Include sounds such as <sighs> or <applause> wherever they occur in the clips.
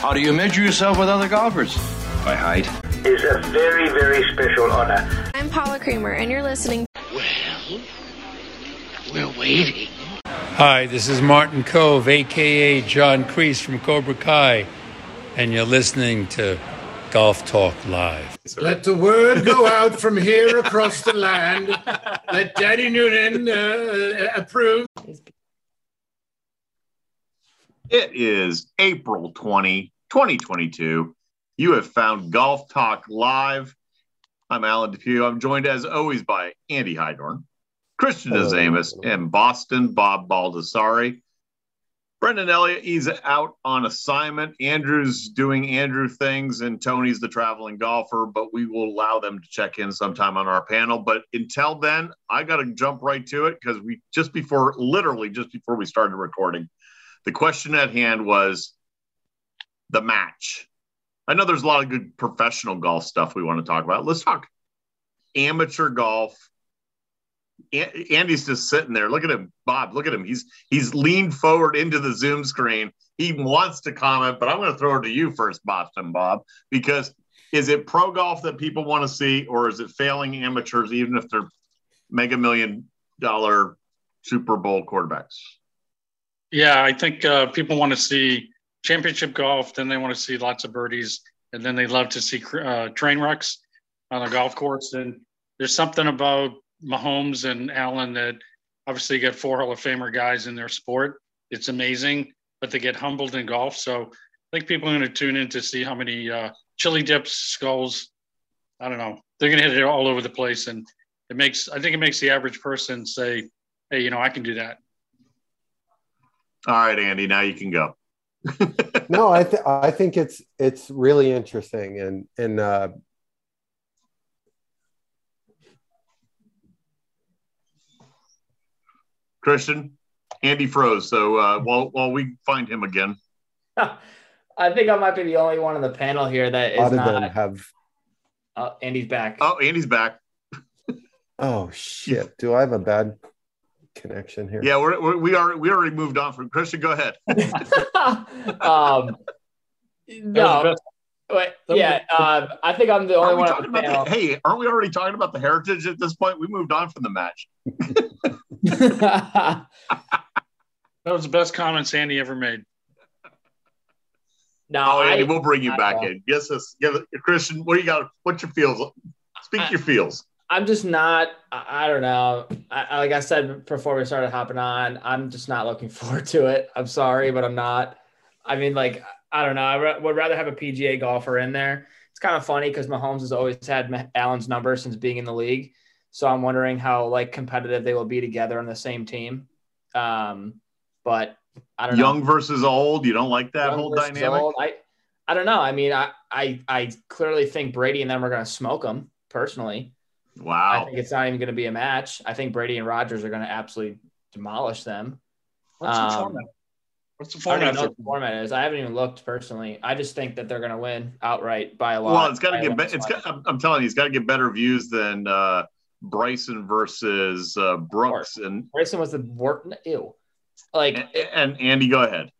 How do you measure yourself with other golfers? By height. Is a very, very special honor. I'm Paula Creamer, and you're listening. Well, we're waiting. Hi, this is Martin Kove, aka John Kreese from Cobra Kai, and you're listening to Golf Talk Live. Let the word go out from here across the land. Let Daddy Noonan uh, approve. It is April 20, 2022. You have found Golf Talk Live. I'm Alan Depew. I'm joined as always by Andy Hydorn, Christian Azamis, and Boston Bob Baldessari. Brendan Elliott, he's out on assignment. Andrew's doing Andrew things, and Tony's the traveling golfer, but we will allow them to check in sometime on our panel. But until then, I got to jump right to it because we just before, literally just before we started recording, the question at hand was the match. I know there's a lot of good professional golf stuff we want to talk about. Let's talk amateur golf. Andy's just sitting there. Look at him, Bob. Look at him. He's he's leaned forward into the Zoom screen. He wants to comment, but I'm going to throw it to you first, Boston Bob, because is it pro golf that people want to see, or is it failing amateurs, even if they're mega million dollar Super Bowl quarterbacks? Yeah, I think uh, people want to see championship golf, then they want to see lots of birdies, and then they love to see uh, train wrecks on the golf course. And there's something about Mahomes and Allen that obviously get four Hall of Famer guys in their sport. It's amazing, but they get humbled in golf. So I think people are going to tune in to see how many uh, chili dips, skulls. I don't know. They're going to hit it all over the place, and it makes. I think it makes the average person say, "Hey, you know, I can do that." All right, Andy. Now you can go. <laughs> no, I th- I think it's it's really interesting, and and uh, Christian, Andy froze. So uh, while while we find him again, <laughs> I think I might be the only one on the panel here that is not. have. Uh, Andy's back. Oh, Andy's back. <laughs> oh shit! Do I have a bad connection here? Yeah, we're, we're we are we already moved on from Christian. Go ahead. <laughs> um, no. Wait, yeah, uh, I think I'm the only one on the panel. The, hey, aren't we already talking about the heritage at this point? We moved on from the match. <laughs> <laughs> that was the best comment Sandy ever made. No, oh, Andy, I, we'll bring you back in. Yes, us, give it, Christian. What do you got? What's your feels? Speak I, your feels. I'm just not. I, I don't know. I, like I said before we started hopping on, I'm just not looking <laughs> forward to it. I'm sorry, but I'm not. I mean, like I don't know. I re- would rather have a PGA golfer in there. It's kind of funny because Mahomes has always had Allen's number since being in the league. So I'm wondering how like competitive they will be together on the same team. Um, but I don't young know. versus old. You don't like that Young whole dynamic. old. I I don't know. I mean, I I I clearly think Brady and them are going to smoke them personally. Wow. I think it's not even going to be a match. I think Brady and Rodgers are going to absolutely demolish them. What's the Um, format? What's the I don't format? even know what the format is. I haven't even looked personally. I just think that they're going to win outright by a lot. Well, it's got to get. Be- it's got. I'm, I'm telling you, it's got to get better views than uh, Bryson versus uh, Brooks and Bryson was the worst. Ew. Like and, and Andy. Go ahead.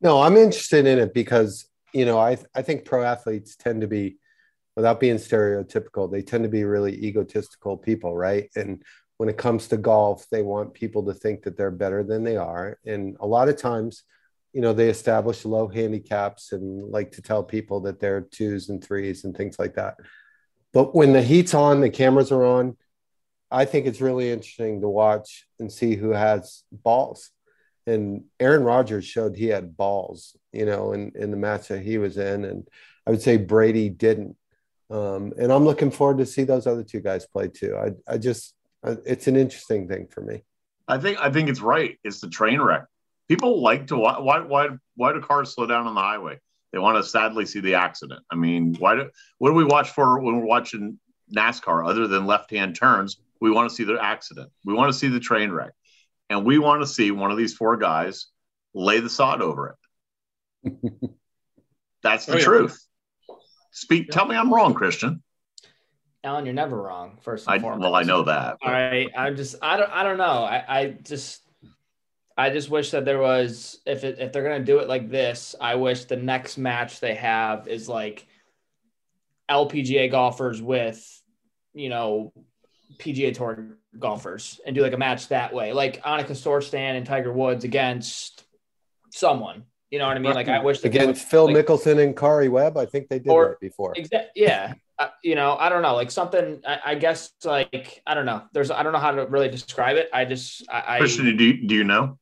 No, I'm interested in it because you know I I think pro athletes tend to be, without being stereotypical, they tend to be really egotistical people, right? And when it comes to golf, they want people to think that they're better than they are, and a lot of times, you know, they establish low handicaps and like to tell people that they're twos and threes and things like that. But when the heat's on, the cameras are on. I think it's really interesting to watch and see who has balls and Aaron Rodgers showed he had balls, you know, in, in the match that he was in. And I would say Brady didn't. Um, and I'm looking forward to see those other two guys play too. I, I just, it's an interesting thing for me. I think. I think it's right. It's the train wreck. People like to why why why why do cars slow down on the highway? They want to sadly see the accident. I mean, why do what do we watch for when we're watching NASCAR other than left hand turns? We want to see the accident. We want to see the train wreck. And we want to see one of these four guys lay the sod over it. <laughs> That's the Oh, yeah. truth. Speak. Tell me I'm wrong, Christian. Alan, you're never wrong. First and I foremost. well, I know that. All right. I'm just I don't I don't know. I, I just I just wish that there was if it, if they're gonna do it like this, I wish the next match they have is like LPGA golfers with you know PGA Tour golfers and do like a match that way, like Annika Sorenstam and Tiger Woods against someone. You know what I mean? Like I wish that Against would- Phil like, Mickelson and Karrie Webb, I think they did Or- that before. Exa- yeah. Uh, you know, I don't know, like something. I, I guess like I don't know. There's I don't know how to really describe it. I just I, I Christian, do you, do you know?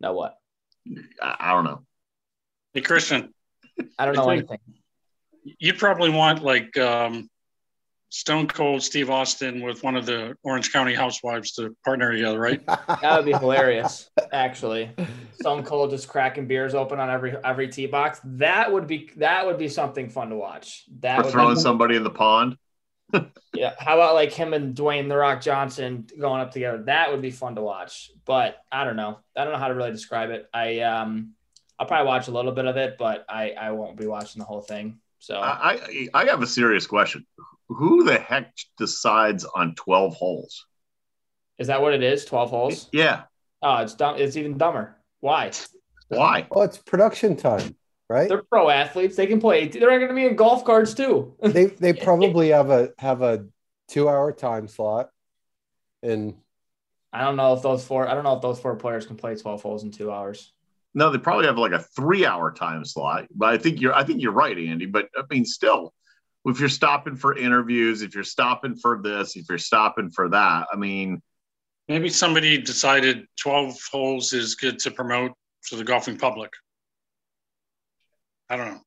know what I, I don't know. Hey, Christian, I don't know think- anything. you probably want like um, Stone Cold Steve Austin with one of the Orange County housewives to partner together, right? <laughs> That would be hilarious, actually. Stone Cold just cracking beers open on every every tee box. That would be that would be something fun to watch. That Or would throwing be, somebody in the pond. <laughs> yeah. How about like him and Dwayne the Rock Johnson going up together? That would be fun to watch. But I don't know. I don't know how to really describe it. I um I'll probably watch a little bit of it, but I I won't be watching the whole thing. So I, I I have a serious question. Who the heck decides on twelve holes? is that what it is? Twelve holes? Yeah, Oh, it's dumb. It's even dumber. Why? why? Well, it's production time, right? They're pro athletes. They can play. They're going to be in golf carts too. <laughs> they they probably have a have a two hour time slot, and I don't know if those four. I don't know if those four players can play twelve holes in two hours. No, they probably have like a three-hour time slot. But I think you're I think you're right, Andy. But I mean, still, if you're stopping for interviews, if you're stopping for this, if you're stopping for that, I mean, Maybe somebody decided 12 holes is good to promote to the golfing public. I don't know.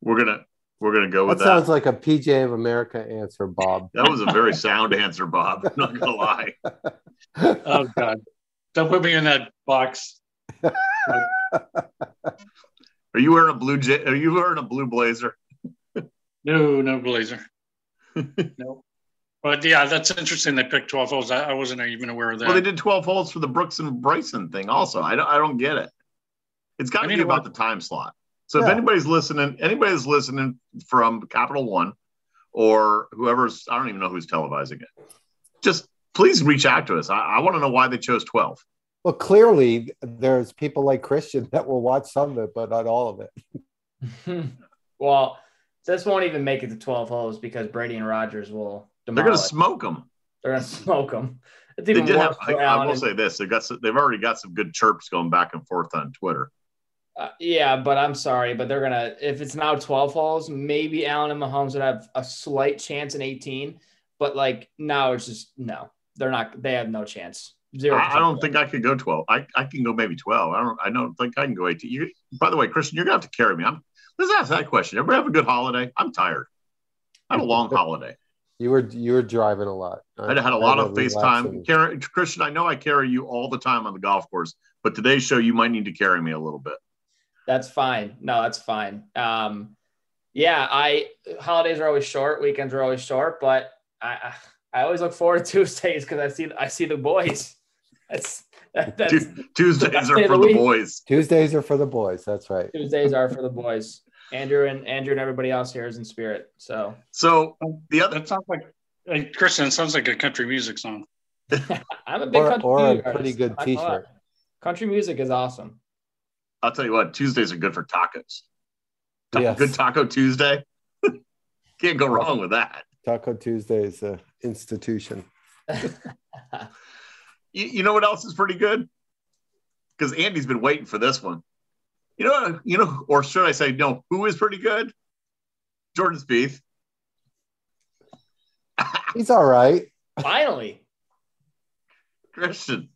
we're gonna we're gonna go that with that. sounds like a PJ of America answer, Bob. that was a very sound answer, Bob. I'm not gonna lie. <laughs> Oh, God. Don't put me in that box. <laughs> Are you wearing a blue j- Are you wearing a blue blazer? No, no blazer. <laughs> no. But yeah, that's interesting. They picked 12 holes. I, I wasn't even aware of that. Well, they did 12 holes for the Brooks and Bryson thing. Also, I don't I don't get it. It's got to be about watch- the time slot. So if anybody's listening, anybody's listening from Capital One or whoever's I don't even know who's televising it. Just please reach out to us. I, I want to know why they chose 12. Well, clearly there's people like Christian <laughs> that will watch some of it, but not all of it. <laughs> well, this won't even make it to twelve holes because Brady and Rodgers will. They're going to smoke them. They're gonna <laughs> smoke them. It's They even did worse have. I, I will say this: they got. Some, they've already got some good chirps going back and forth on Twitter. Uh, yeah, but I'm sorry, but they're gonna if it's now 12 holes, maybe Allen and Mahomes would have a slight chance in 18, but like now it's just no, they're not. They have no chance. Zero. I, I don't think I could go 12. I, I can go maybe 12. I don't. I don't think I can go 18. You, by the way, Christian, you're gonna have to carry me. I'm. Let's ask that question. Everybody have a good holiday. I'm tired. I had a long holiday. You were you were driving a lot. I had a lot of relaxing. FaceTime. Carry, Christian, I know I carry you all the time on the golf course, but today's show you might need to carry me a little bit. That's fine. No, that's fine. Um, yeah, I holidays are always short, weekends are always short, but I I, I always look forward to <laughs> Tuesdays because I see I see the boys. That's that's Tuesdays are for the the boys. Tuesdays are for the boys. That's right. Tuesdays are for the boys. Andrew and Andrew and everybody else here is in spirit. So So the other That sounds like, hey, Christian, it sounds like a country music song. <laughs> I'm a big Or, country or a music pretty good T-shirt. Country music is awesome. I'll tell you what, Tuesdays are good for tacos. Ta- Yes. Good Taco Tuesday. <laughs> Can't go wrong with that. Taco Tuesday is a institution. <laughs> You, you know what else is pretty good? Because Andy's been waiting for this one. You know, you know, or should I say, no, who is pretty good? Jordan Spieth. <laughs> He's all right. Finally, Christian,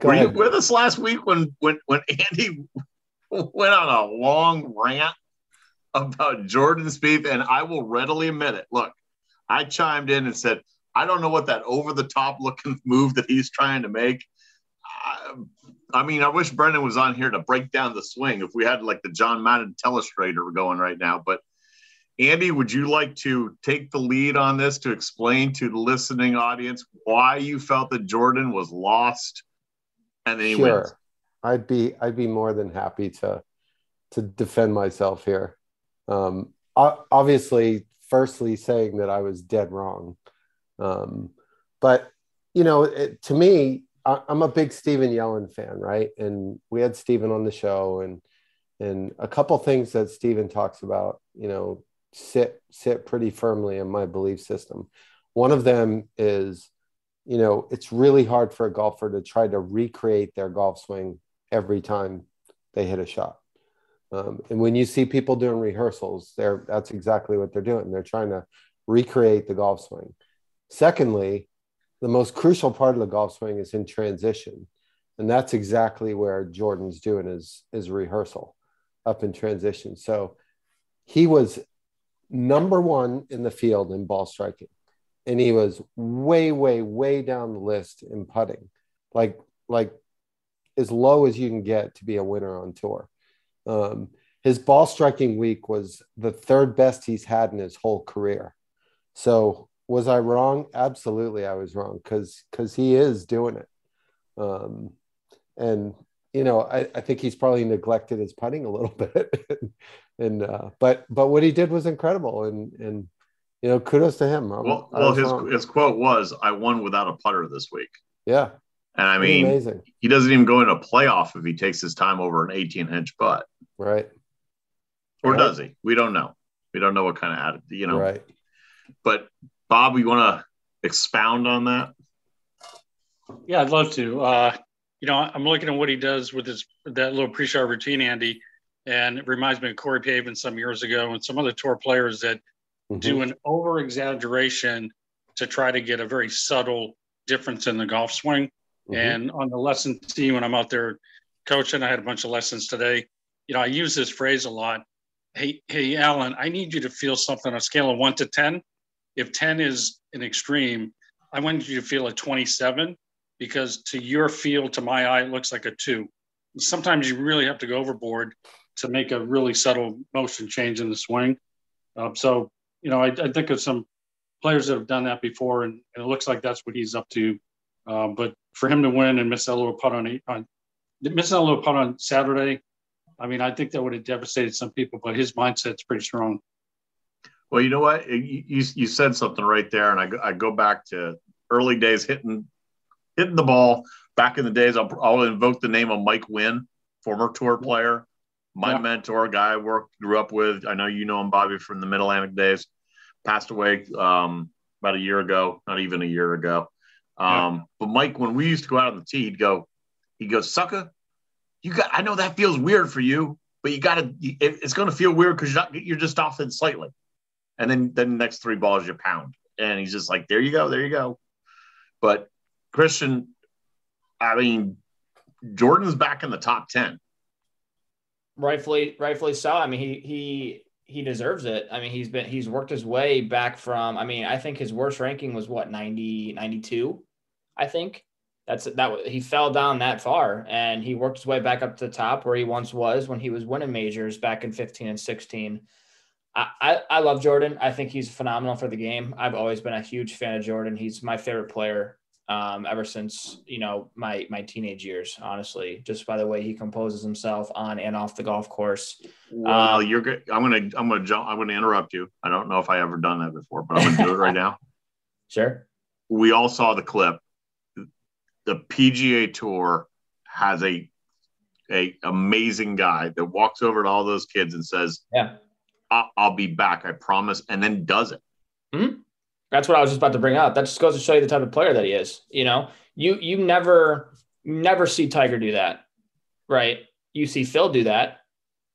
Go were you with us last week when when when Andy <laughs> went on a long rant about Jordan Spieth? And I will readily admit it. Look, I chimed in and said, I don't know what that over the top looking <laughs> move that he's trying to make. I, mean, I wish Brendan was on here to break down the swing if we had like the John Madden telestrator going right now. But Andy, would you like to take the lead on this to explain to the listening audience why you felt that Jordan was lost and then he Sure. wins? I'd be I'd be more than happy to to defend myself here. Um, obviously, firstly, saying that I was dead wrong, um, but you know, it, to me, I, I'm a big Stephen Yellen fan, right? And we had Stephen on the show, and and a couple things that Stephen talks about, you know, sit sit pretty firmly in my belief system. One of them is, you know, it's really hard for a golfer to try to recreate their golf swing every time they hit a shot. Um, and when you see people doing rehearsals, they're that's exactly what they're doing. They're trying to recreate the golf swing. Secondly, the most crucial part of the golf swing is in transition. And that's exactly where Jordan's doing his, his rehearsal up in transition. So he was number one in the field in ball striking. And he was way, way, way down the list in putting, like, like as low as you can get to be a winner on tour. Um, his ball striking week was the third best he's had in his whole career. So was I wrong? Absolutely, I was wrong because because he is doing it. Um, and you know, I, I think he's probably neglected his putting a little <laughs> bit. and uh, but but what he did was incredible, and and you know, kudos to him. I'm, well, well, his wrong. his quote was, "I won without a putter this week." Yeah, and I mean, amazing. he doesn't even go into a playoff if he takes his time over an 18 inch putt. Right. Or right. does he? We don't know. We don't know what kind of attitude, you know. Right. But Bob, you want to expound on that? Yeah, I'd love to. Uh, you know, I'm looking at what he does with his that little pre-shot routine, Andy, and it reminds me of Corey Pavin some years ago and some other tour players that mm-hmm. do an over exaggeration to try to get a very subtle difference in the golf swing. Mm-hmm. And on the lesson team, when I'm out there coaching, I had a bunch of lessons today. You know, I use this phrase a lot. Hey, hey, Alan, I need you to feel something on a scale of one to 10. If 10 is an extreme, I want you to feel a 27 because to your feel, to my eye, it looks like a two. Sometimes you really have to go overboard to make a really subtle motion change in the swing. Um, so, you know, I, I, think of some players that have done that before, and, and it looks like that's what he's up to. Um, but for him to win and miss that little putt on, on miss that little putt on Saturday, I mean, I think that would have devastated some people. But his mindset's pretty strong. Well, you know what? You, you said something right there, and I, I go back to early days hitting hitting the ball. Back in the days, I'll, I'll invoke the name of Mike Wynn, former tour player, my yeah. mentor, guy I worked grew up with. I know you know him, Bobby, from the Mid Atlantic days. Passed away um, about a year ago, not even a year ago. Um, yeah. But Mike, when we used to go out on the tee, he'd go, he goes, "Sucker, you got. I know that feels weird for you, but you got to. It, it's going to feel weird because you're not. You're just off it slightly, and then then the next three balls you pound." And he's just like, "There you go, there you go." But Christian, I mean, Jordan's back in the top ten. Rightfully, rightfully so. I mean, he he he deserves it. I mean, he's been he's worked his way back from. I mean, I think his worst ranking was what 90, 92, I think. That's that he fell down that far and he worked his way back up to the top where he once was when he was winning majors back in 15 and 16. I, I, I love Jordan. I think he's phenomenal for the game. I've always been a huge fan of Jordan. He's my favorite player um, ever since you know my my teenage years. Honestly, just by the way he composes himself on and off the golf course. Well, um, you're good. I'm gonna I'm gonna jump. I'm gonna interrupt you. I don't know if I ever done that before, but I'm gonna do it right <laughs> now. Sure. We all saw the clip. The PGA Tour has a a amazing guy that walks over to all those kids and says, "Yeah, I'll, I'll be back. I promise," and then does it. Mm-hmm. That's what I was just about to bring up. That just goes to show you the type of player that he is. You know, you you never never see Tiger do that, right? You see Phil do that,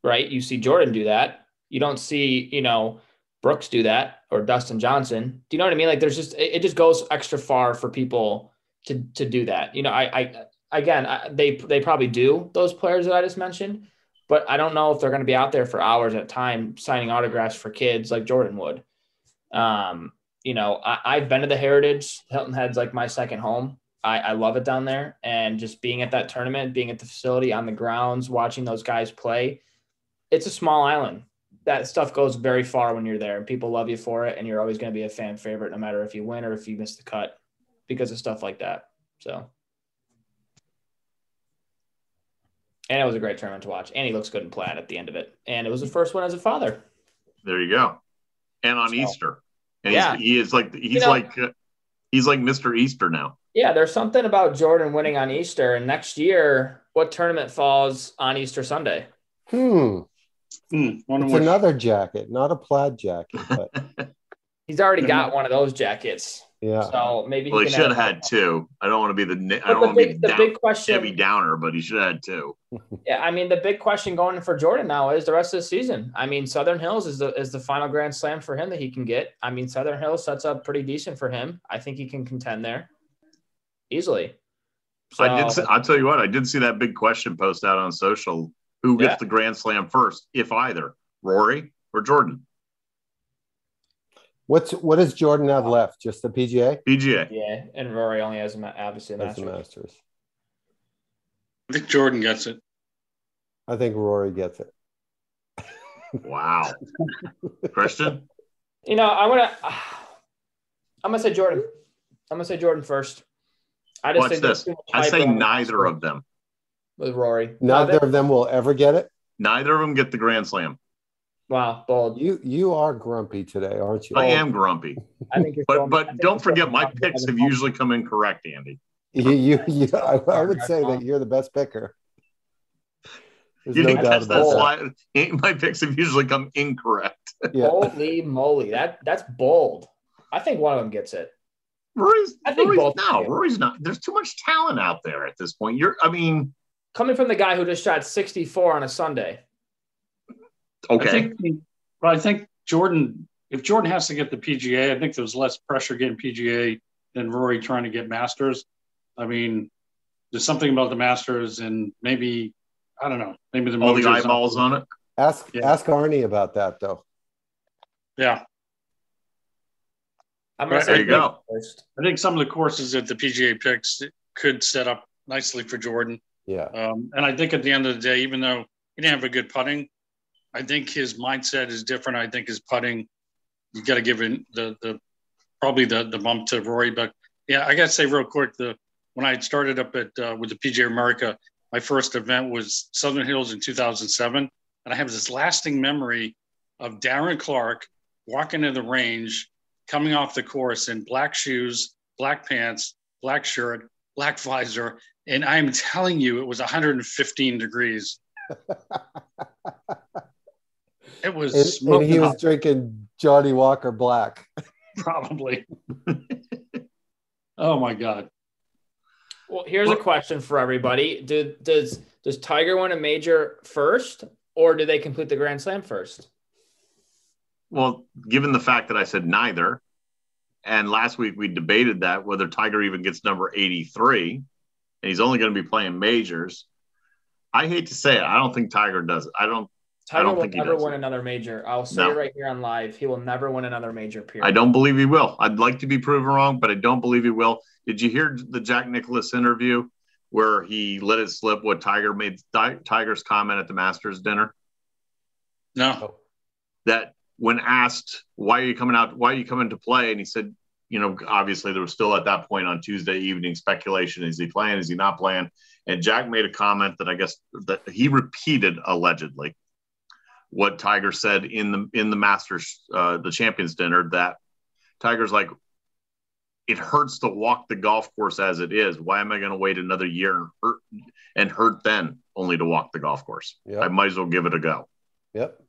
right? You see Jordan do that. You don't see, you know, Brooks do that or Dustin Johnson. Do you know what I mean? Like there's just it, just goes extra far for people to to do that. You know, I I again I, they they probably do those players that I just mentioned, but I don't know if they're going to be out there for hours at a time signing autographs for kids like Jordan would. Um, you know, I, have been to the Heritage. Hilton Head's like my second home. I, I love it down there. And just being at that tournament, being at the facility on the grounds, watching those guys play, it's a small island. That stuff goes very far when you're there and people love you for it. And you're always going to be a fan favorite, no matter if you win or if you miss the cut because of stuff like that. So, and it was a great tournament to watch. And he looks good in plaid at the end of it. And it was the first one as a father. There you go. And on so. Easter. And yeah. he is like he's you know, like uh, he's like Mr. Easter now. Yeah, there's something about Jordan winning on Easter, and next year, what tournament falls on Easter Sunday? Hmm. Hmm, It's which- another jacket, not a plaid jacket, but <laughs> He's already got one of those jackets, yeah. so maybe Well, he can should have have- had two. I don't want to be the na- I don't want to be the down, big question, Debbie Downer, but he should have had two. <laughs> yeah, I mean, the big question going for Jordan now is the rest of the season. I mean, Southern Hills is the is the final Grand Slam for him that he can get. I mean, Southern Hills sets up pretty decent for him. I think he can contend there easily. I did. See, I'll tell you what. I did see that big question post out on social. Who gets Yeah. the Grand Slam first, if either, Rory or Jordan? What's what does Jordan have left? Just the PGA? PGA. Yeah, and Rory only has a ma- obviously a That's the Masters. Masters. I think Jordan gets it. I think Rory gets it. Wow. <laughs> Christian. You know, I'm gonna <sighs> I'm gonna say Jordan. I'm gonna say Jordan first. I just Watch think this. I say neither of them. with Rory. Neither Neither- of them will ever get it. Neither of them get the Grand Slam. Wow, bold. You you are grumpy today, aren't you? I am grumpy, I think you're but I but think don't forget my picks have usually come incorrect, Andy. You, you, you <laughs> I, I would say that you're the best picker. There's You no didn't catch that slide. <laughs> My picks have usually come incorrect. <laughs> Yeah. Holy moly, that that's bold. I think one of them gets it. Rory's, I think Rory's both no. Rory's not. There's too much talent out there at this point. You're, I mean, Coming from the guy who just shot 64 on a Sunday. I okay. think, but I think Jordan, if Jordan has to get the PGA, I think there's less pressure getting PGA than Rory trying to get Masters. I mean, there's something about the Masters, and maybe I don't know, maybe the All the eyeballs on it. Ask Yeah. ask Arnie about that though. Yeah, I'm gonna say there you go. I think some of the courses that the PGA picks could set up nicely for Jordan. Yeah. Um, and I think at the end of the day, even though he didn't have a good putting, I think his mindset is different. I think his putting, you got to give him the the probably the the bump to Rory. But yeah, I got to say real quick, the when I started up at uh, with the PGA America, my first event was Southern Hills in 2007, and I have this lasting memory of Darren Clarke walking in the range, coming off the course in black shoes, black pants, black shirt, black visor, and I'm telling you, it was 115 degrees. <laughs> It was And, and smoking he was drinking Johnnie Walker Black. <laughs> <laughs> probably. <laughs> oh my God! Well, here's a question for everybody. Do, does does Tiger win a major first, or do they complete the Grand Slam first? Well, given the fact that I said neither, and last week we debated that whether Tiger even gets number 83, and he's only going to be playing majors. I hate to say it, I don't think Tiger does it. I don't. I Tiger don't will think he never does. win another major. I'll say No. it right here on live. He will never win another major. Period. I don't believe he will. I'd like to be proven wrong, but I don't believe he will. Did you hear the Jack Nicklaus interview where he let it slip what Tiger made Tiger's comment at the Masters dinner? No, that when asked why are you coming out why are you coming to play and he said you know obviously there was still at that point on tuesday evening speculation is he playing is he not playing and jack made a comment that i guess that he repeated allegedly what tiger said in the in the masters uh, the champions dinner that tiger's like it hurts to walk the golf course as it is why am i going to wait another year and hurt and hurt then only to walk the golf course Yep. i might as well give it a go Yep.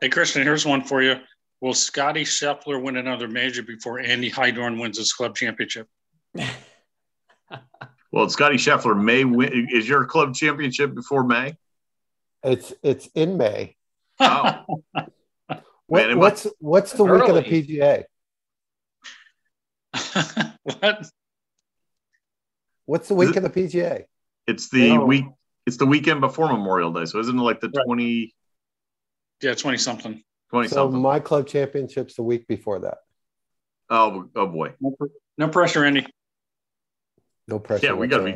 hey Christian, here's one for you. Will Scotty Scheffler win another major before Andy Heidorn wins his club championship? <laughs> Well, Scotty Scheffler may win. Is your club championship before May? It's it's in May. Oh, <laughs> What, Man, what's what's the week of the PGA? what? <laughs> What's the week of the PGA? it's the No. week. It's the weekend before Memorial Day. So isn't it like the Right. 20, Yeah, 20 something. 20 So something? my club championship's the week before that. oh, oh boy. No, pr- no pressure, Andy. No pressure. Yeah, we gotta be.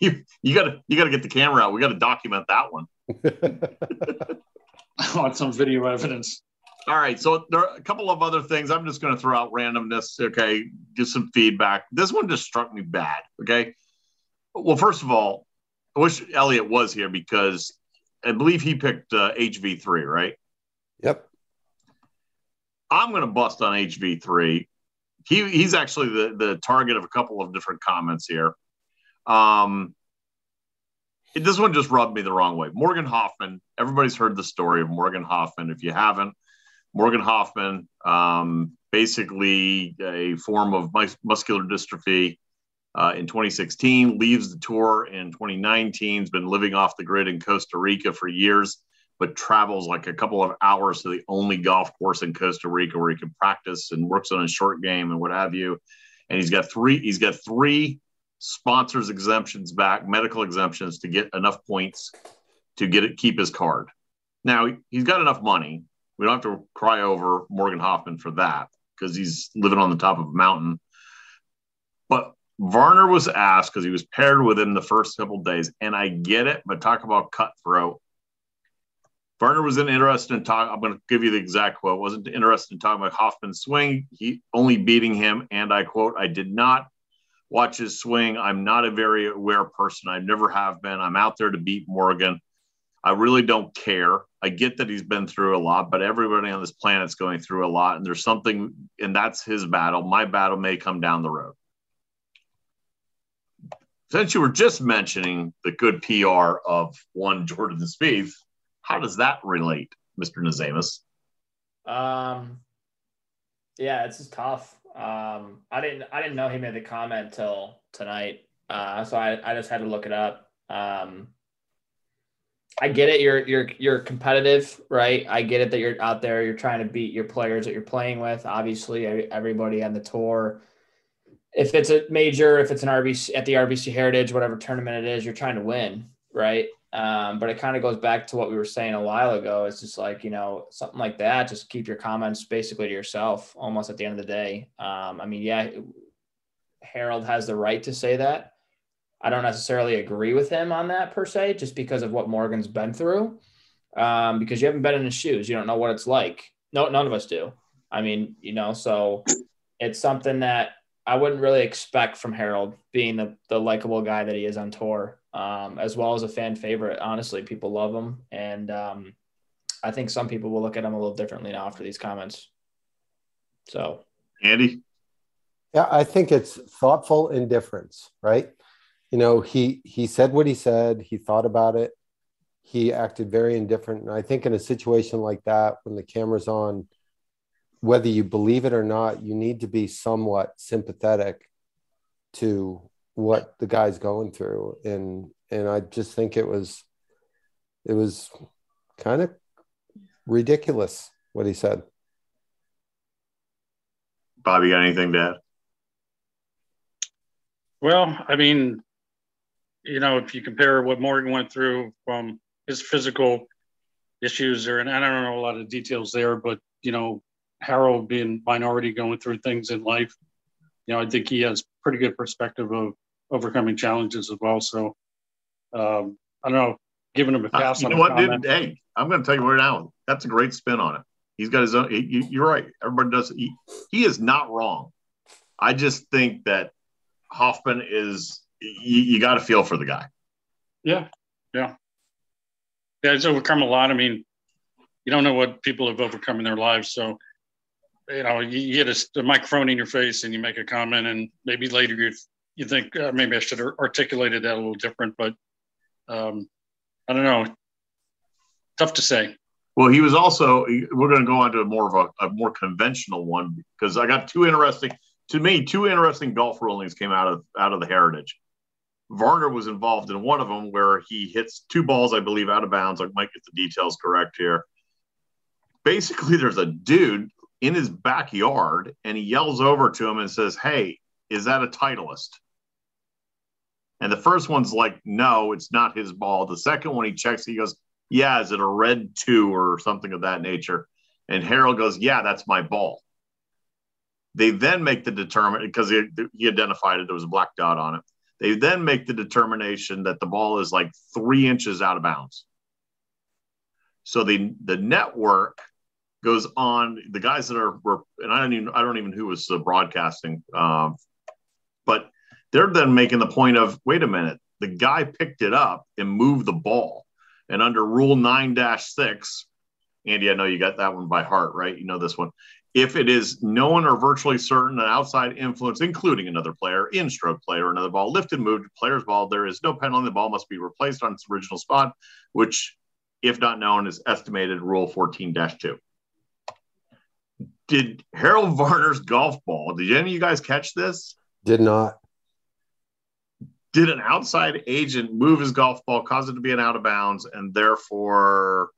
Whatsoever. <laughs> You, you gotta you gotta get the camera out. We gotta document that one. <laughs> I want some video evidence. All right. So there are a couple of other things. I'm just going to throw out randomness. Okay. Give some feedback. This one just struck me bad. Okay. Well, first of all, I wish Elliot was here because I believe he picked uh, HV3, right? Yep. I'm going to bust on HV3 he he's actually the the target of a couple of different comments here. Um, this one just rubbed me the wrong way. Morgan Hoffman. Everybody's heard the story of Morgan Hoffman. If you haven't, Morgan Hoffman, um, basically a form of mus- muscular dystrophy. Uh, in 2016, leaves the tour in 2019. Has been living off the grid in Costa Rica for years but travels like a couple of hours to the only golf course in Costa Rica where he can practice and works on his short game and what have you. And he's got three, he's got three sponsors exemptions back, medical exemptions to get enough points to get it, keep his card. Now he's got enough money. We don't have to cry over Morgan Hoffman for that because he's living on the top of a mountain. But Varner was asked because he was paired with him the first couple days, and I get it, but talk about cutthroat Varner wasn't interested in talking. I'm going to give you the exact quote. Wasn't interested in talking about Hoffman's swing. He only beating him, and I quote: "I did not watch his swing. I'm not a very aware person. I never have been. I'm out there to beat Morgan. I really don't care. I get that he's been through a lot, but everybody on this planet's going through a lot, and there's something, and that's his battle. My battle may come down the road." Since you were just mentioning the good PR of one Jordan Spieth, how does that relate, Mr. Nazamus? Um, yeah, it's just tough. Um, I didn't I didn't know he made the comment till tonight, uh, so I, I just had to look it up. Um, I get it. You're you're you're competitive, right? I get it that you're out there. You're trying to beat your players that you're playing with. Obviously, everybody on the tour. If it's a major, if it's an RBC at the RBC Heritage, whatever tournament it is, you're trying to win, right? Um, but it kind of goes back to what we were saying a while ago. It's just like, you know, something like that. Just keep your comments basically to yourself almost at the end of the day. Um, I mean, yeah, Harold has the right to say that. I don't necessarily agree with him on that per se, just because of what Morgan's been through. Um, because you haven't been in his shoes. You don't know what it's like. No, none of us do. I mean, you know, so it's something that I wouldn't really expect from Harold being the, the likable guy that he is on tour um, as well as a fan favorite. Honestly, people love him, and um, I think some people will look at him a little differently now after these comments. So, Andy, yeah, I think it's thoughtful indifference, right? You know, he he said what he said. He thought about it. He acted very indifferent, and I think in a situation like that, when the camera's on, whether you believe it or not, you need to be somewhat sympathetic to what the guy's going through. And and i just think it was it was kind of ridiculous what he said. Bobby got anything to add? Well i mean you know if you compare what morgan went through from his physical issues there and i don't know a lot of details there but you know harold being minority going through things in life you know i think he has pretty good perspective of overcoming challenges as well. So um, I don't know, giving him a uh, pass. Uh, you know what, dude? Hey, I'm going to tell you right now. That's a great spin on it. He's got his own. He, you're right. Everybody does. He, he is not wrong. I just think that Hoffman is. You, you got to feel for the guy. Yeah, yeah, yeah. He's overcome a lot. I mean, you don't know what people have overcome in their lives, so you know you, get a, a, microphone in your face and you make a comment, and maybe later you you think uh, maybe I should have articulated that a little different, but um, I don't know. Tough to say. Well, he was also. We're going to go on to a more of a, a more conventional one because I got two interesting. To me, two interesting golf rulings came out of out of the Heritage. Varner was involved in one of them where he hits two balls, I believe, out of bounds. I might get the details correct here. Basically, there's a dude in his backyard, and he yells over to him and says, "Hey, is that a Titleist?" And the first one's like, no, it's not his ball. The second one he checks, he goes, yeah, is it a red two or something of that nature? And Harold goes, yeah, that's my ball. They then make the determination because he, he identified it, there was a black dot on it. They then make the determination that the ball is like three inches out of bounds. So the the network goes on. The guys that are were, and I don't even I don't even who was broadcasting, um, but they're then making the point of wait a minute, the guy picked it up and moved the ball. And under Rule 9 6, Andy, I know you got that one by heart, right? You know this one. if it is known or virtually certain an outside influence, including another player, in stroke play or another ball, lifted, moved, player's ball, there is no penalty. The ball must be replaced on its original spot, which, if not known, is estimated Rule 14 2. Did Harold Varner's golf ball, did any of you guys catch this? Did not. Did an outside agent move his golf ball, cause it to be an out of bounds, and therefore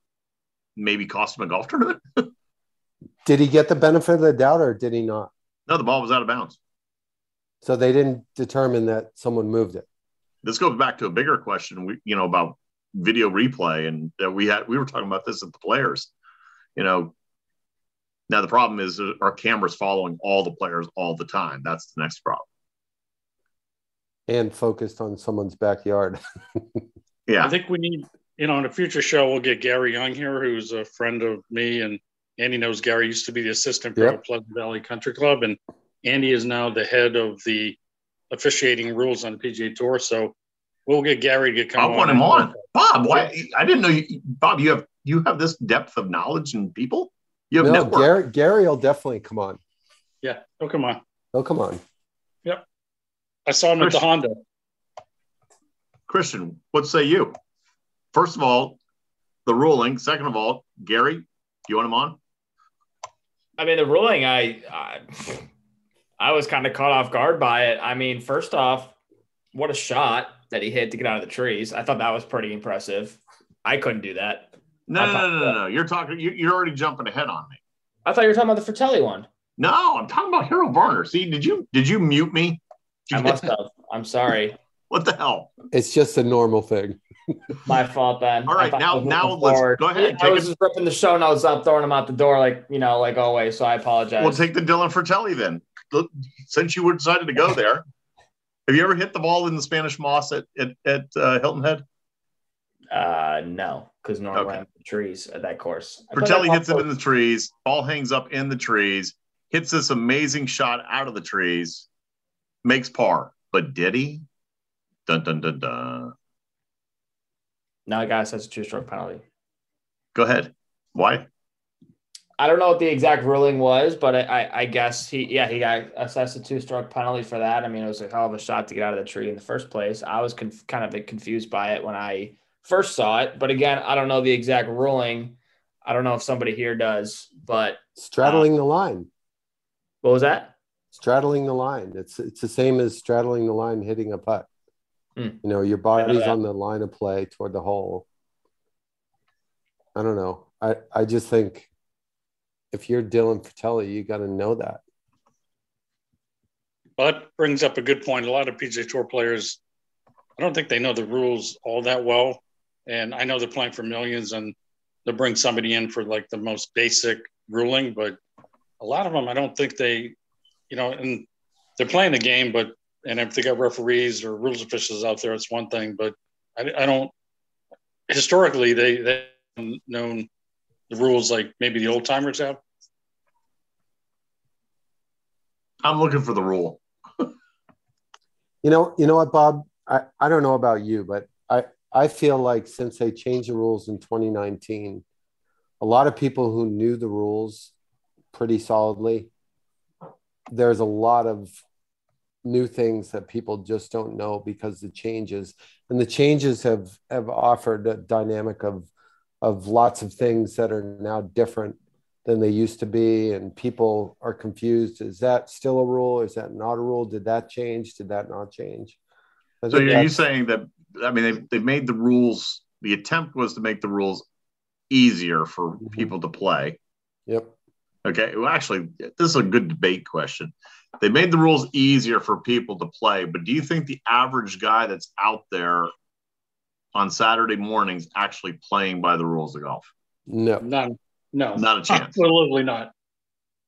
maybe cost him a golf tournament? <laughs> Did he get the benefit of the doubt or did he not? no, the ball was out of bounds. So they didn't determine that someone moved it. This goes back to a bigger question, we, you know, about video replay, and that we had we were talking about this at the players. You know, now the problem is our cameras following all the players all the time. That's the next problem. And focused on someone's backyard. <laughs> Yeah, I think we need, you know, in a future show, we'll get Gary Young here, who's a friend of me, and Andy knows Gary used to be the assistant pro Yep. at Pleasant Valley Country Club, and Andy is now the head of the officiating rules on the PGA Tour. So we'll get Gary to come. I want him on. Bob, why? I didn't know you, Bob. You have you have this depth of knowledge in people. You have no, network. Gary, Gary will definitely come on. Yeah, oh come on. He'll come on. I saw him at the Honda. Christian, what say you? First of all, the ruling. Second of all, Gary, do you want him on? I mean, the ruling, I, I, I was kind of caught off guard by it. I mean, first off, what a shot that he hit to get out of the trees. I thought that was pretty impressive. I couldn't do that. No, no, thought no, no, no. You're talking. You, you're already jumping ahead on me. I thought you were talking about the Frittelli one. No, I'm talking about Harold Varner. See, did you did you mute me? Did I must have. I'm sorry. <laughs> What the hell? It's just a normal thing. <laughs> My fault, Ben. All right, I thought I now- now looking let's- forward. go ahead, I take was it- just ripping the show notes up, throwing them out the door, like you know, like always. So I apologize. We'll take the Dylan Frittelli then. Since you were decided to go there, have you ever hit the ball in the Spanish moss at at, at uh, Hilton Head? uh, no, because normally Okay. The trees at that course. I Frittelli that hits it in the trees. Ball hangs up in the trees. Hits this amazing shot out of the trees. Makes par. But did he? Dun dun dun dun. Now, guys, that's a two-stroke penalty. Go ahead. Why? I don't know what the exact ruling was, but I, I, I guess he, yeah, he got assessed a two-stroke penalty for that. I mean, it was a hell of a shot to get out of the tree in the first place. I was conf- kind of confused by it when I first saw it, but again, I don't know the exact ruling. I don't know if somebody here does, but Straddling um, the line. what was that? Straddling the line. It's it's the same as straddling the line hitting a putt. Hmm. You know, your body's that. on the line of play toward the hole. I don't know. I, I just think if you're Dylan Frittelli, you got to know that. Well, that brings up a good point. A lot of PGA Tour players, I don't think they know the rules all that well. And I know they're playing for millions and they'll bring somebody in for like the most basic ruling, but a lot of them, I don't think they, you know, and they're playing the game, but, and if they got referees or rules officials out there, it's one thing, but I, I don't, historically, they, they haven't known the rules like maybe the old timers have. I'm looking for the rule. <laughs> You know, you know what, Bob? I, I don't know about you, but I, I feel like since they changed the rules in 2019, a lot of people who knew the rules pretty solidly, there's a lot of new things that people just don't know because the changes and the changes have have offered a dynamic of of lots of things that are now different than they used to be and people are confused is that still a rule is that not a rule did that change did that not change I So are you saying that? I mean, they they made the rules. The attempt was to make the rules easier for Mhm. people to play. yep Okay. Well, actually, this is a good debate question. They made the rules easier for people to play, but do you think the average guy that's out there on Saturday mornings actually playing by the rules of golf? no None. No, Not a chance. Absolutely not.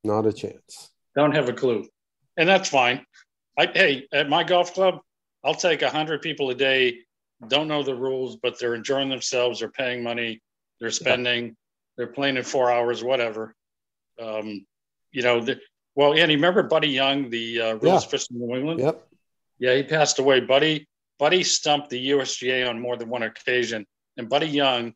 not a chance Don't have a clue. And that's fine. I, hey, at my golf club, I'll take 100 people a day, don't know the rules, but they're enjoying themselves. They're paying money. They're spending. They're playing in four hours, whatever. Um, you know, the, well, Andy, remember Buddy Young, the uh, rules Yeah. in New England? yep Yeah, he passed away. Buddy, Buddy stumped the USGA on more than one occasion. And Buddy Young,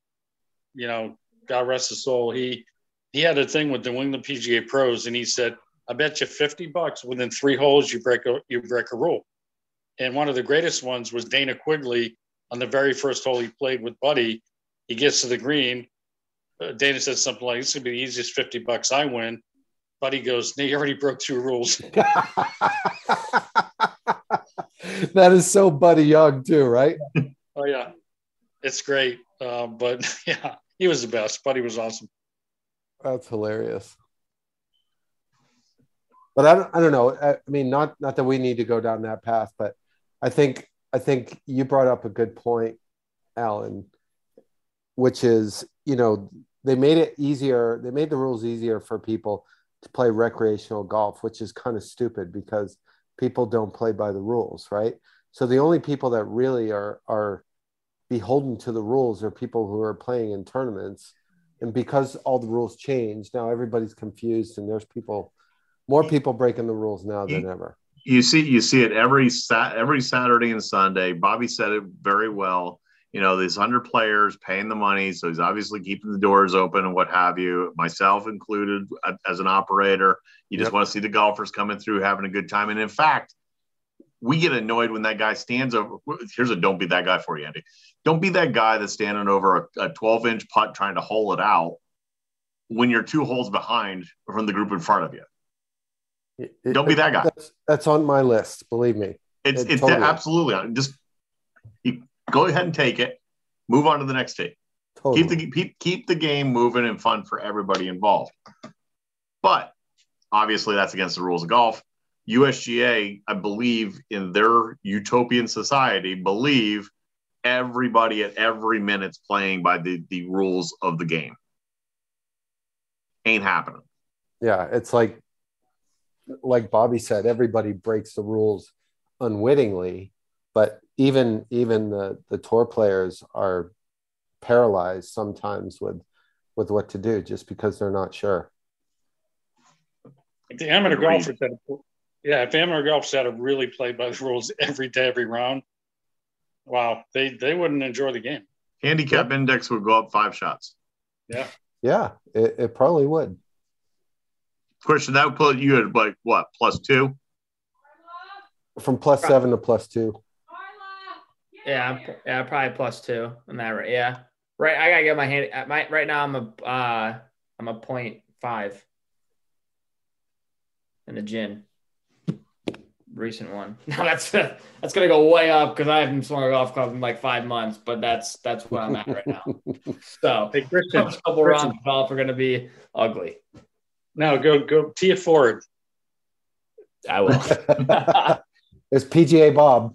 you know, God rest his soul, he he had a thing with the Wing the PGA pros, and he said, "I bet you fifty bucks within three holes you break a you break a rule." And one of the greatest ones was Dana Quigley on the very first hole he played with Buddy. He gets to the green. Uh, Dana says something like, "This is gonna be the easiest fifty bucks I win." Buddy goes, "No, you already broke two rules." <laughs> <laughs> that is so Buddy Young too, right? oh yeah, it's great. Uh, but <laughs> yeah, he was the best. Buddy was awesome. That's hilarious. But I don't, I don't know. I, I mean, not not that we need to go down that path, but I think I think you brought up a good point, Alan, which is you know they made it easier. They made the rules easier for people to play recreational golf, which is kind of stupid because people don't play by the rules, right? So the only people that really are are beholden to the rules are people who are playing in tournaments. And because all the rules change, now everybody's confused and there's people more people breaking the rules now than ever. You see, you see it every every Saturday and Sunday. Bobby said it very well. You know, these under players paying the money, so he's obviously keeping the doors open and what have you. Myself included, as an operator, you just yep. want to see the golfers coming through having a good time. And in fact, we get annoyed when that guy stands over. Here's a don't be that guy for you, Andy. Don't be that guy that's standing over a 12 inch putt trying to hole it out when you're two holes behind from the group in front of you. It, Don't be that guy. That's, that's, on my list. Believe me. It's it, it's totally. absolutely just go ahead and take it. Move on to the next tape. Totally. Keep the keep, keep the game moving and fun for everybody involved. But obviously, that's against the rules of golf. USGA, I believe, in their utopian society, believe everybody at every minute's playing by the, the rules of the game. Ain't happening. Yeah, it's like like Bobby said, everybody breaks the rules unwittingly, but even even the the tour players are paralyzed sometimes with with what to do just because they're not sure. The amateur golfers that yeah, if amateur golfers had to really play by the rules <laughs> every day, every round, wow, they they wouldn't enjoy the game. Handicap yeah. index would go up five shots. Yeah. Yeah, it, it probably would. Question that would put you at like what plus two? From plus seven to plus two. Yeah, yeah, probably plus two. In that right? Yeah, right. I gotta get my hand. At my right now, I'm a uh, I'm a point five in the gin. Recent one. <laughs> Now that's that's gonna go way up because I haven't swung a golf club in like five months. But that's that's where I'm at right now. <laughs> So hey, Christian, a couple Christian. rounds of golf are gonna be ugly. No, go go Tia Ford. I will. <laughs> it's PGA Bob.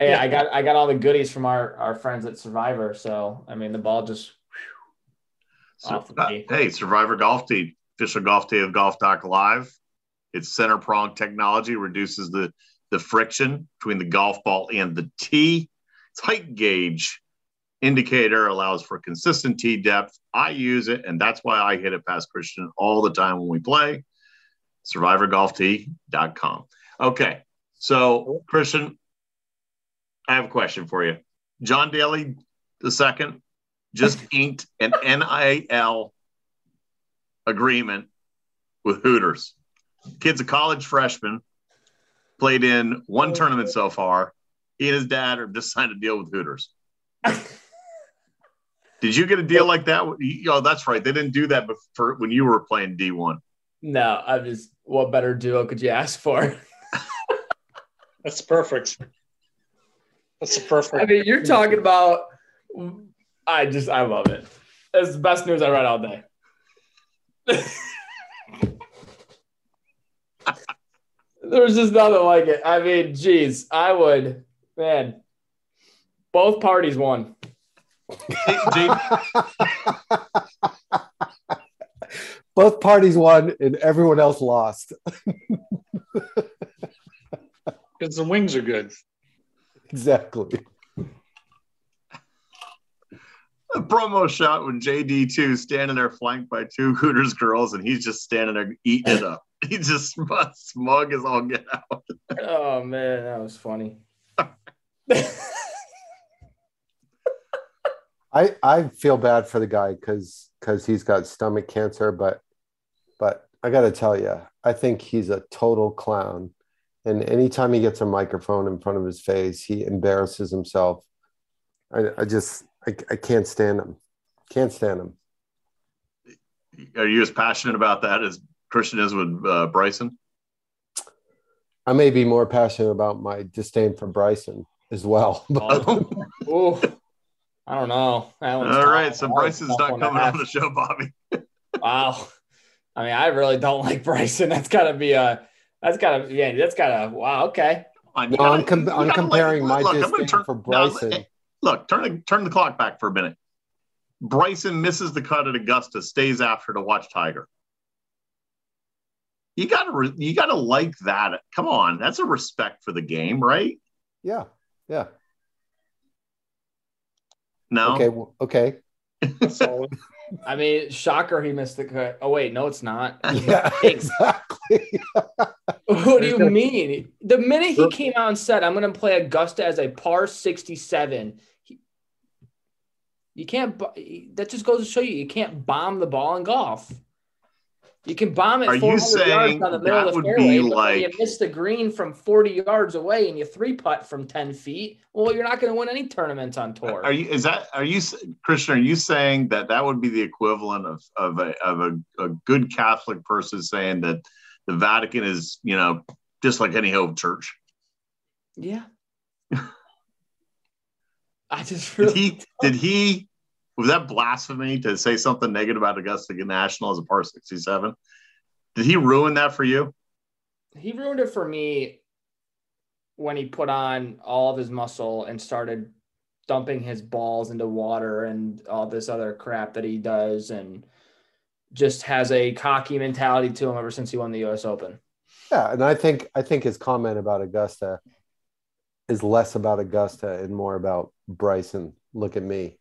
Hey, I got I got all the goodies from our our friends at Survivor. So I mean, the ball just. So, uh, hey, Survivor Golf Tee, official golf tee of Golf Talk Live. Its center prong technology reduces the the friction between the golf ball and the tee. Its height gauge indicator allows for consistent tee depth. I use it, and that's why I hit it past Christian all the time when we play. SurvivorGolfTee.com. Okay, so Christian, I have a question for you. John Daly the second just <laughs> inked an NIL agreement with Hooters. Kid's a college freshman, played in one oh, tournament so far. He and his dad are just signed a deal with Hooters. <laughs> Did you get a deal like that? Oh, that's right. They didn't do that before when you were playing D one. No, I'm just. What better duo could you ask for? <laughs> that's perfect. That's perfect. I mean, you're talking about. I just, I love it. It's the best news I read all day. <laughs> There's just nothing like it. I mean, geez, I would, man. Both parties won. <laughs> Both parties won and everyone else lost. <laughs> Because the wings are good. Exactly. A promo shot when JD2 standing there flanked by two Hooters girls and he's just standing there eating it up. He's just smug as all get out. Oh man, that was funny. <laughs> I I feel bad for the guy because because he's got stomach cancer, but but I got to tell you, I think he's a total clown. And anytime he gets a microphone in front of his face, he embarrasses himself. I, I just, I, I can't stand him. Can't stand him. Are you as passionate about that as Christian is with uh, Bryson? I may be more passionate about my disdain for Bryson as well. <laughs> But Oh, <laughs> I don't know. That one's All tough. right, so Bryson's not coming on the show, Bobby. <laughs> Wow. I mean, I really don't like Bryson. That's gotta be a. That's gotta. Yeah, that's gotta. Wow. Okay. On, no, I'm, com- I'm comparing my disdain for Bryson. look, turn the, turn the clock back for a minute. Bryson misses the cut at Augusta, stays after to watch Tiger. You gotta re- you gotta like that. Come on, that's a respect for the game, right? Yeah, yeah. No, Okay, well, okay. <laughs> So, I mean, shocker. He missed the cut. Oh wait, no, it's not. <laughs> Yeah, exactly. <laughs> What do you mean? The minute he came out and said, "I'm going to play Augusta as a par 67," he, you can't. That just goes to show you you can't bomb the ball in golf. You can bomb it Are you 400 yards saying the middle that would fairway, be when you like- miss the green from 40 yards away and you three putt from 10 feet. Well, you're not going to win any tournaments on tour. Are you is that are you Christian? Are you saying that that would be the equivalent of of a of a, a good Catholic person saying that the Vatican is you know just like any old church? yeah. <laughs> I just Did he did he was that blasphemy to say something negative about Augusta National as a par sixty seven? Did he ruin that for you? he ruined it for me when he put on all of his muscle and started dumping his balls into water and all this other crap that he does and just has a cocky mentality to him ever since he won the US Open. Yeah, and I think I think his comment about Augusta is less about Augusta and more about Bryson. Look at me.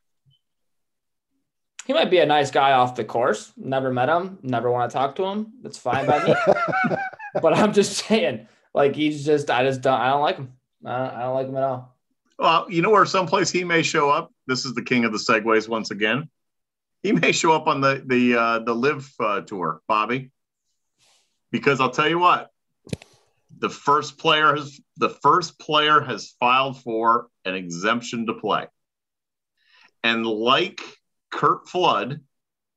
He might be a nice guy off the course. Never met him, never want to talk to him. That's fine by me. <laughs> but I'm just saying, like he's just I just don't I don't like him. I don't, like him at all. Well, you know where someplace he may show up. This is the king of the segways once again. He may show up on the the uh, the live uh, tour, Bobby. Because I'll tell you what, the first player has the first player has filed for an exemption to play, and like Curt Flood,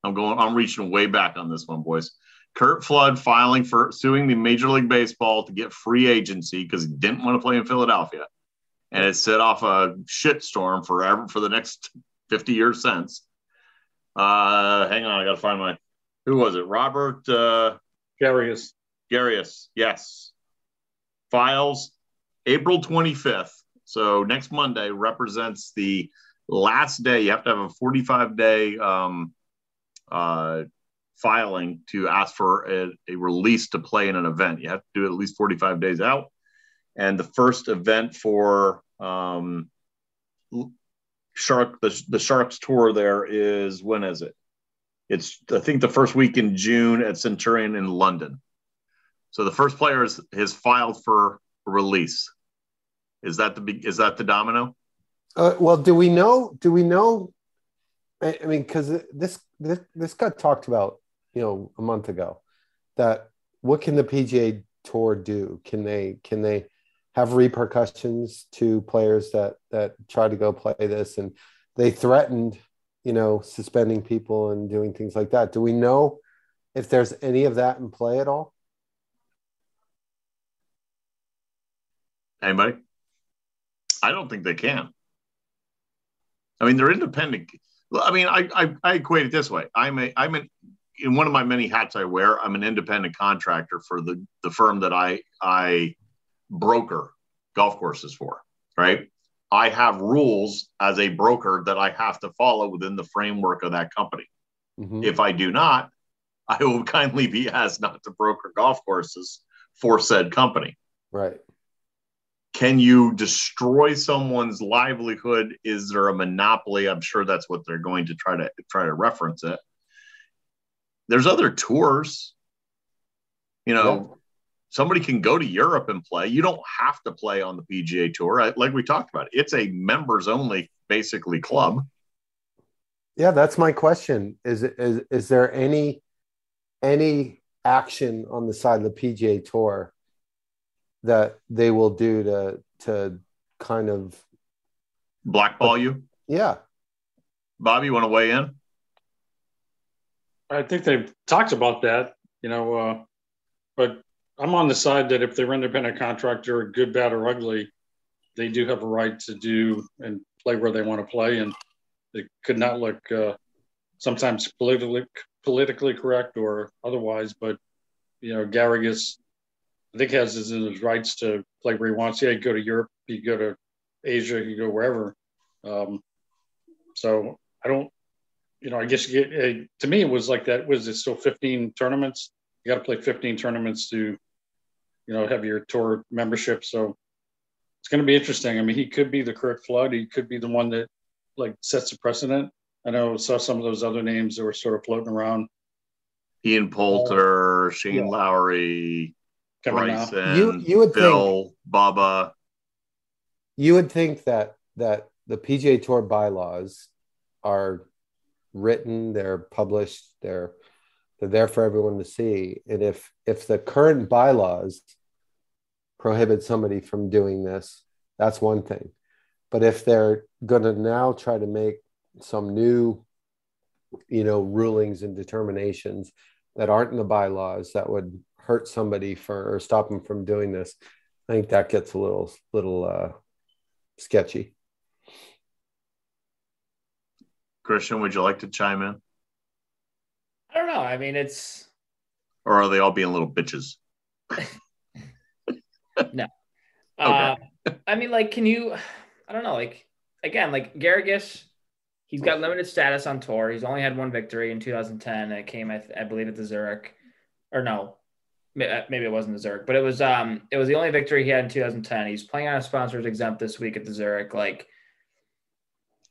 I'm going. I'm reaching way back on this one, boys. Curt Flood filing for suing the Major League Baseball to get free agency because he didn't want to play in Philadelphia and it set off a shitstorm forever for the next 50 years since. Uh, hang on, I got to find my. Who was it? Robert uh, Garius. Garius. Yes. Files April 25th. So next Monday represents the last day. You have to have a 45 day um, uh, filing to ask for a, a release to play in an event. You have to do it at least 45 days out and the first event for um, Shark the, the Sharks tour there is when is it? It's I think the first week in June at Centurion in London. So the first player is, has filed for release. Is that the is that the domino? Uh, well, do we know? Do we know? I, I mean, because this this this got talked about, you know, a month ago. That what can the PGA Tour do? Can they can they have repercussions to players that that try to go play this? And they threatened, you know, suspending people and doing things like that. Do we know if there's any of that in play at all? Anybody? I don't think they can. I mean, they're independent. I mean, I, I, I equate it this way. I'm a I'm an in one of my many hats I wear. I'm an independent contractor for the the firm that I I broker golf courses for. Right. I have rules as a broker that I have to follow within the framework of that company. Mhm. If I do not, I will <laughs> kindly be asked not to broker golf courses for said company Right. can you destroy someone's livelihood is there a monopoly i'm sure that's what they're going to try to try to reference it there's other tours you know somebody can go to europe and play you don't have to play on the pga tour I- like we talked about it's a members only basically club Yeah, that's my question. Is is is there any any action on the side of the PGA Tour that they will do to to kind of blackball you. Yeah, Bobby, you want to weigh in? I think they've talked about that, you know, uh, but I'm on the side that if they're independent contractor, good, bad, or ugly, they do have a right to do and play where they want to play, and it could not look uh, sometimes politically politically correct or otherwise. But you know, Garrigus, I think has his, his rights to play where he wants. Yeah, he go to Europe, he go to Asia, he go wherever. Um, so I don't, you know, I guess you get, uh, to me it was like that. Was it still 15 tournaments? You got to play 15 tournaments to, you know, have your tour membership. So it's going to be interesting. I mean, he could be the Curt Flood. He could be the one that like sets the precedent. I know saw some of those other names that were sort of floating around. Ian Poulter, Shane yeah. Lowry, Coming Bryson, You- you would Phil, Bubba. you would think that that the PGA Tour bylaws are written, they're published, they're they're there for everyone to see. And if if the current bylaws prohibit somebody from doing this, that's one thing. But if they're going to now try to make some new, you know, rulings and determinations that aren't in the bylaws that would hurt somebody for or stop them from doing this, I think that gets a little little uh, sketchy. Christian, would you like to chime in? I don't know. I mean, it's Or are they all being little bitches? <laughs> no. <laughs> Uh, I mean, like, can you? I don't know. Like, again, like Garrigus, he's got limited status on tour. He's only had one victory in 2010. It came, I, th- I believe, at the Zurich, or no, uh, maybe it wasn't the Zurich, but it was. Um, it was the only victory he had in 2010. He's playing on a sponsors exempt this week at the Zurich. Like,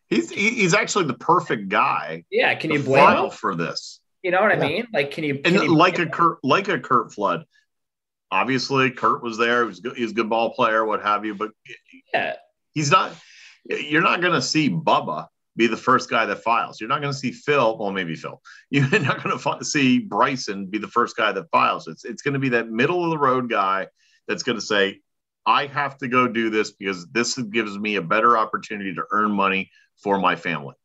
He's he's actually the perfect guy yeah, can you blame him? for this. You know what I mean? Like, can you? And you like a? Curt, like a Curt Flood. Obviously, Curt was there. He was good, he's a good ball player, what have you. But yeah, he's not. You're not going to see Bubba be the first guy that files. You're not going to see Phil. Well, maybe Phil. <laughs> You're not going to see Bryson be the first guy that files. It's it's going to be that middle of the road guy that's going to say, "I have to go do this because this gives me a better opportunity to earn money for my family."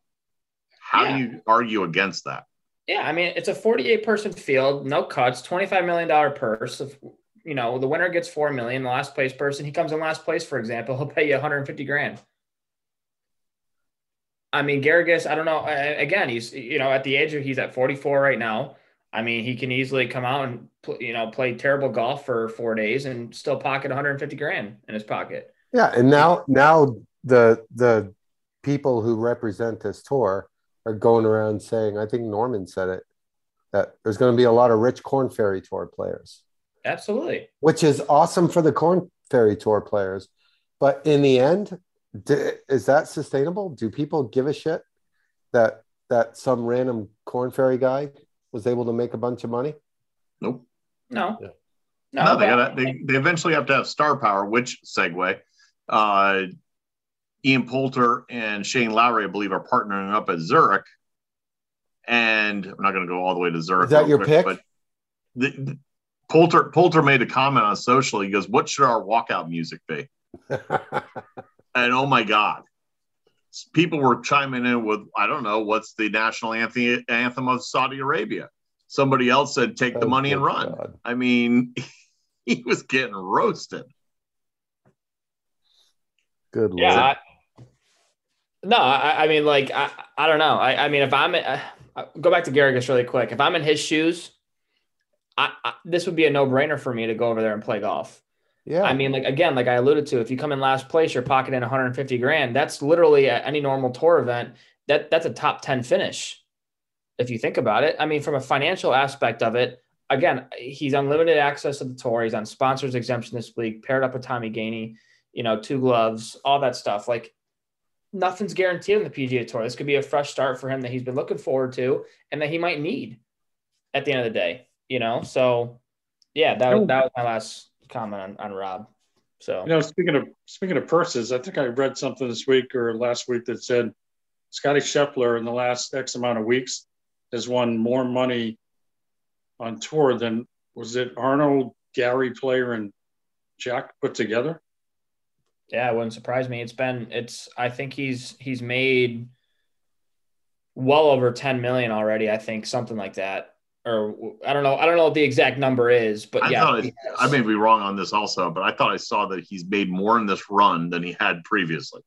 How Yeah. do you argue against that? Yeah, I mean, it's a 48 person field, no cuts, $25 million purse. If, you know, the winner gets 4 million, the last place person, he comes in last place, for example, <laughs> he'll pay you 150 grand. I mean, Garrigus, I don't know. Again, he's, you know, at the age of, he's at 44 right now. I mean, he can easily come out and, you know, play terrible golf for four days and still pocket 150 grand in his pocket. Yeah, and now now the the people who represent this tour are going around saying, I think Norman said it, that there's going to be a lot of rich Corn Ferry Tour players, Absolutely. which is awesome for the Corn Ferry Tour players. But in the end, d- is that sustainable? Do people give a shit that that some random Corn Ferry guy was able to make a bunch of money? Nope. No. Yeah. No, No, they, gotta, they they eventually have to have star power. Which segue? Uh, Ian Poulter and Shane Lowry, I believe, are partnering up at Zurich. And I'm not going to go all the way to Zurich. Is that your quick, pick? But the, the- Poulter Poulter made a comment on social. He goes, "What should our walkout music be?" <laughs> And oh my god, people were chiming in with, "I don't know, what's the national anthem anthem of Saudi Arabia?" Somebody else said, "Take the Oh, money and run." God. I mean, <laughs> he was getting roasted. Good lord. Yeah. I, no, I, I mean, like, I, I don't know. I, I mean, if I'm, uh, go back to Garrigus really quick. If I'm in his shoes, I, I, this would be a no brainer for me to go over there and play golf. yeah. I mean, like, again, like I alluded to, if you come in last place, you're pocketing 150 grand. That's literally at any normal tour event. That that's a top 10 finish. If you think about it, I mean, from a financial aspect of it, again, he's unlimited access to the tour. He's on sponsors exemption this week, paired up with Tommy Gainey, you know, two gloves, all that stuff. Like nothing's guaranteed on the PGA Tour. This could be a fresh start for him that he's been looking forward to and that he might need at the end of the day, you know? So, yeah, that, was that was my last comment on, on Rob. So, You know, speaking of speaking of purses, I think I read something this week or last week that said Scotty Scheffler in the last X amount of weeks has won more money on tour than was it Arnold, Gary Player, and Jack put together? Yeah, it wouldn't surprise me. It's been it's I think he's he's made well over 10 million already, I think, something like that. Or I don't know, I don't know what the exact number is, but I yeah. thought it, I may be wrong on this also, but I thought I saw that he's made more in this run than he had previously.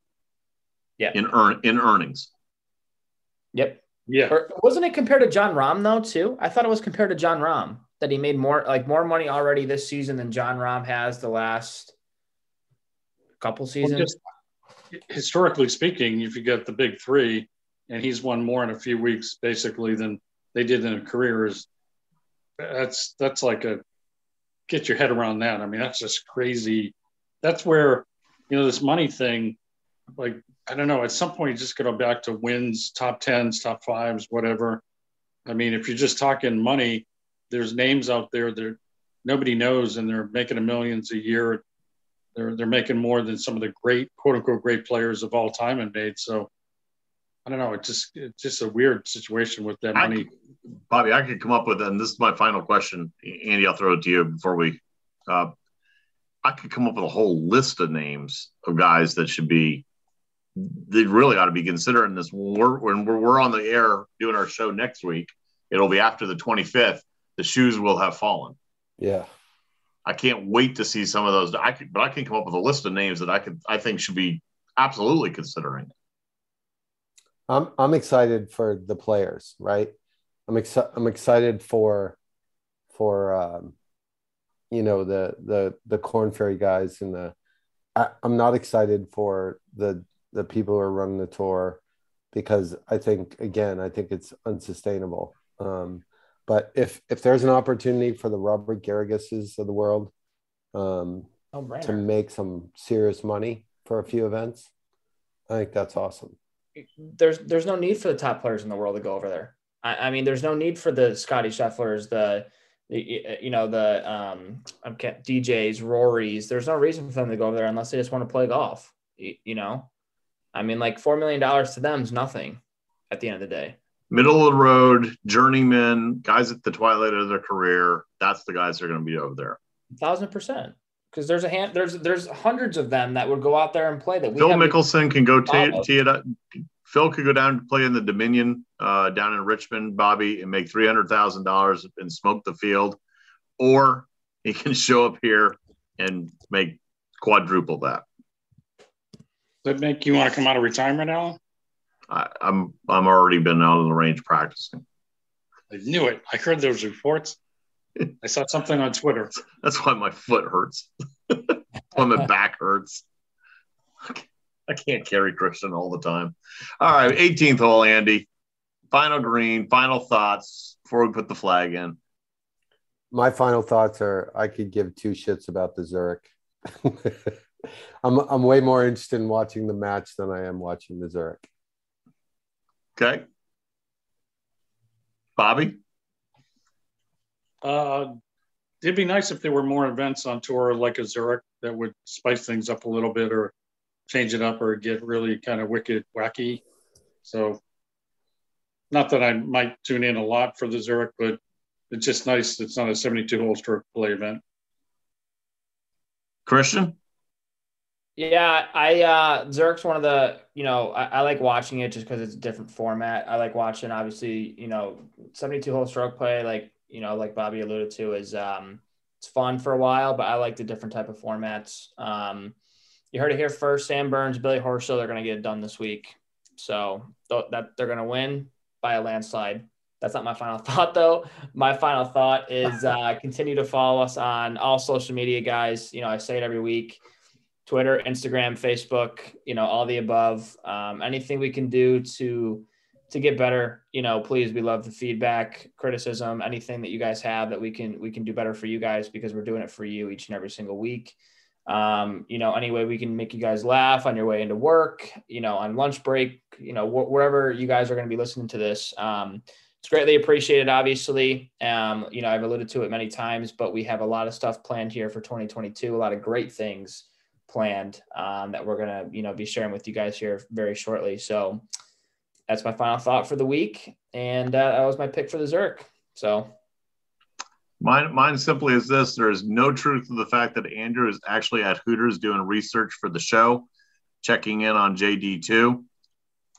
Yeah. In earn in earnings. Yep. Yeah. Or wasn't it compared to Jon Rahm though too? I thought it was compared to Jon Rahm that he made more like more money already this season than Jon Rahm has the last couple seasons. Well, just historically speaking, if you get the big three, and he's won more in a few weeks basically than they did in a career, is that's that's like a get your head around that. I mean, that's just crazy. That's where you know this money thing, like I don't know. At some point, you just go back to wins, top tens, top fives, whatever. I mean, if you're just talking money, there's names out there that nobody knows, and they're making a millions a year. They're they're making more than some of the great quote unquote great players of all time have made. So I don't know. It's just it's just a weird situation with that I money. could- Bobby, I could come up with, and this is my final question. Andy, I'll throw it to you before we. Uh, I could come up with a whole list of names of guys that should be. They really ought to be considering this when we're when we're, we're on the air doing our show next week. It'll be after the 25th. The shoes will have fallen. Yeah. I can't wait to see some of those. I but I can come up with a list of names that I could, I think should be absolutely considering. I'm I'm excited for the players, right? I'm excited. I'm excited for for um, you know the the the Corn Ferry guys and the. I, I'm not excited for the the people who are running the tour because I think again I think it's unsustainable. Um, but if if there's an opportunity for the Robert Garriguses of the world um, No to make some serious money for a few events, I think that's awesome. there's there's no need for the top players in the world to go over there. I, I mean, there's no need for the Scotty Schefflers, the, the you know the um DJs, Rorys. There's no reason for them to go over there unless they just want to play golf. You, you know, I mean, like four million dollars to them is nothing at the end of the day. Middle of the road, journeymen, guys at the twilight of their career. That's the guys that are going to be over there. thousand percent. Because there's a hand, there's there's hundreds of them that would go out there and play that we Phil haven't- Mickelson can go tee, followed. tee it up. Phil could go down and play in the Dominion uh, down in Richmond, Bobby, and make three hundred thousand dollars and smoke the field, or he can <laughs> show up here and make quadruple that. Does that make you want to come out of retirement, Alan? I, I'm I'm already been out on the range practicing. I knew it. I heard those reports. I saw something on Twitter. <laughs> That's why my foot hurts. <laughs> why my back hurts. I can't carry Christian all the time. All right, 18th hole, Andy. Final green, final thoughts before we put the flag in. my final thoughts are I could give two shits about the Zurich. <laughs> I'm I'm way more interested in watching the match than I am watching the Zurich. Okay. Bobby? Uh, it'd be nice if there were more events on tour like a Zurich that would spice things up a little bit or change it up or get really kind of wicked wacky. So, not that I might tune in a lot for the Zurich, but it's just nice. It's not a 72 hole stroke play event. Christian? Yeah, I uh Zurich's one of the you know I, I like watching it just because it's a different format. I like watching obviously you know 72 hole stroke play like you know like Bobby alluded to is um it's fun for a while, but I like the different type of formats. Um, you heard it here first. Sam Burns, Billy Horschel, they're gonna get it done this week, so th- that they're gonna win by a landslide. That's not my final <laughs> thought though. My final thought is uh, continue to follow us on all social media, guys. You know I say it every week. Twitter, Instagram, Facebook, you know, all the above. Um, anything we can do to to get better, you know, please, we love the feedback, criticism, anything that you guys have that we can we can do better for you guys because we're doing it for you each and every single week. Um, you know, any way we can make you guys laugh on your way into work, you know, on lunch break, you know, wh- wherever you guys are going to be listening to this. Um, it's greatly appreciated, obviously. Um, you know, I've alluded to it many times, but we have a lot of stuff planned here for 2022, a lot of great things planned um, that we're gonna you know be sharing with you guys here very shortly. So that's my final thought for the week, and uh, that was my pick for the Zurich. So Mine, mine simply is this: there is no truth to the fact that Andrew is actually at Hooters doing research for the show, checking in on JD two.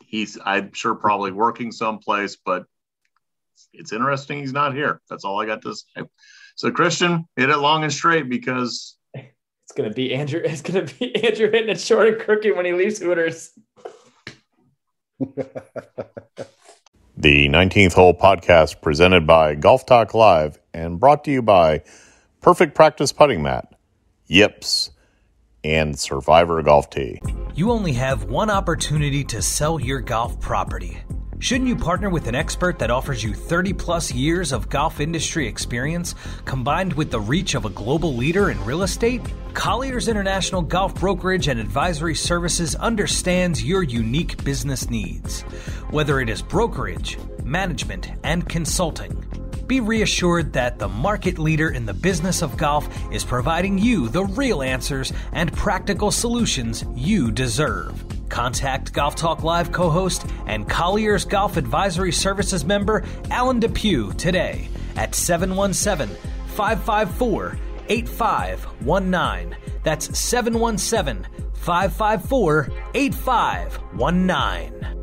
He's, I'm sure, probably working someplace, but it's interesting he's not here. That's all I got to say. So, Christian, hit it long and straight because it's gonna be Andrew. <laughs> It's gonna be Andrew hitting it short and crooked when he leaves Hooters. <laughs> The 19th Hole podcast presented by Golf Talk Live and brought to you by Perfect Practice Putting Mat, Yips, and Survivor Golf Tee. You only have one opportunity to sell your golf property. Shouldn't you partner with an expert that offers you 30 plus years of golf industry experience combined with the reach of a global leader in real estate? Colliers International Golf Brokerage and Advisory Services understands your unique business needs. Whether it is brokerage, management, and consulting, be reassured that the market leader in the business of golf is providing you the real answers and practical solutions you deserve. Contact Golf Talk Live co host and Colliers Golf Advisory Services member Alan Depew today at 717 554 8519. That's 717 554 8519.